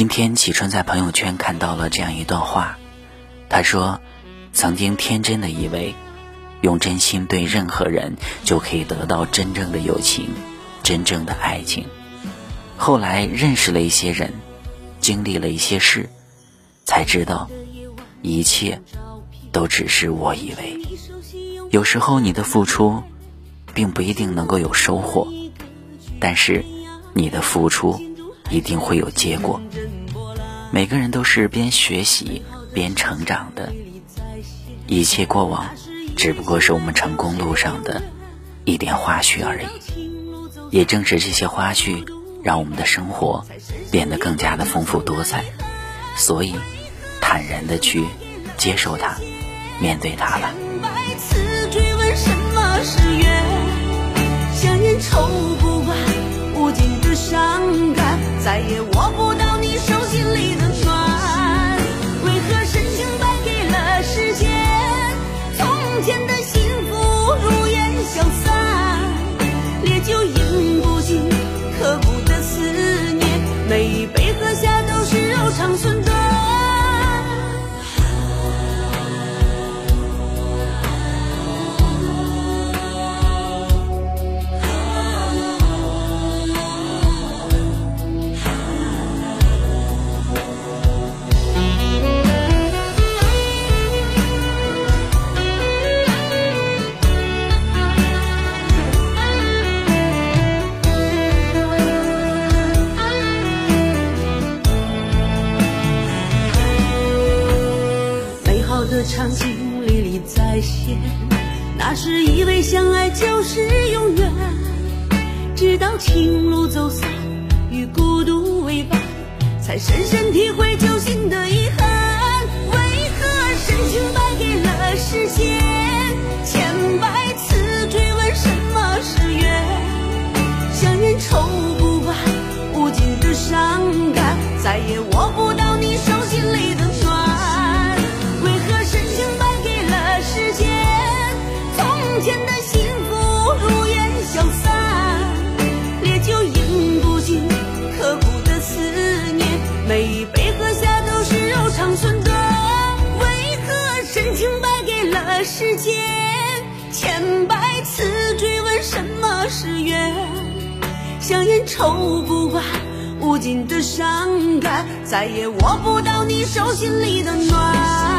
今天启春在朋友圈看到了这样一段话，他说：“曾经天真的以为，用真心对任何人就可以得到真正的友情，真正的爱情。后来认识了一些人，经历了一些事，才知道，一切都只是我以为。有时候你的付出，并不一定能够有收获，但是你的付出一定会有结果。”每个人都是边学习边成长的，一切过往只不过是我们成功路上的一点花絮而已。也正是这些花絮，让我们的生活变得更加的丰富多彩。所以，坦然的去接受它，面对它了。长存的。肠寸断。场景历历在现，那时以为相爱就是永远，直到情路走散，与孤独为伴，才深深体会旧心的遗憾。为何深情败给了时间？千百次追问什么是缘？香烟抽不完，无尽的伤感，再也握长存的。为何深情败给了时间？千百次追问什么是缘？香烟抽不完，无尽的伤感，再也握不到你手心里的暖。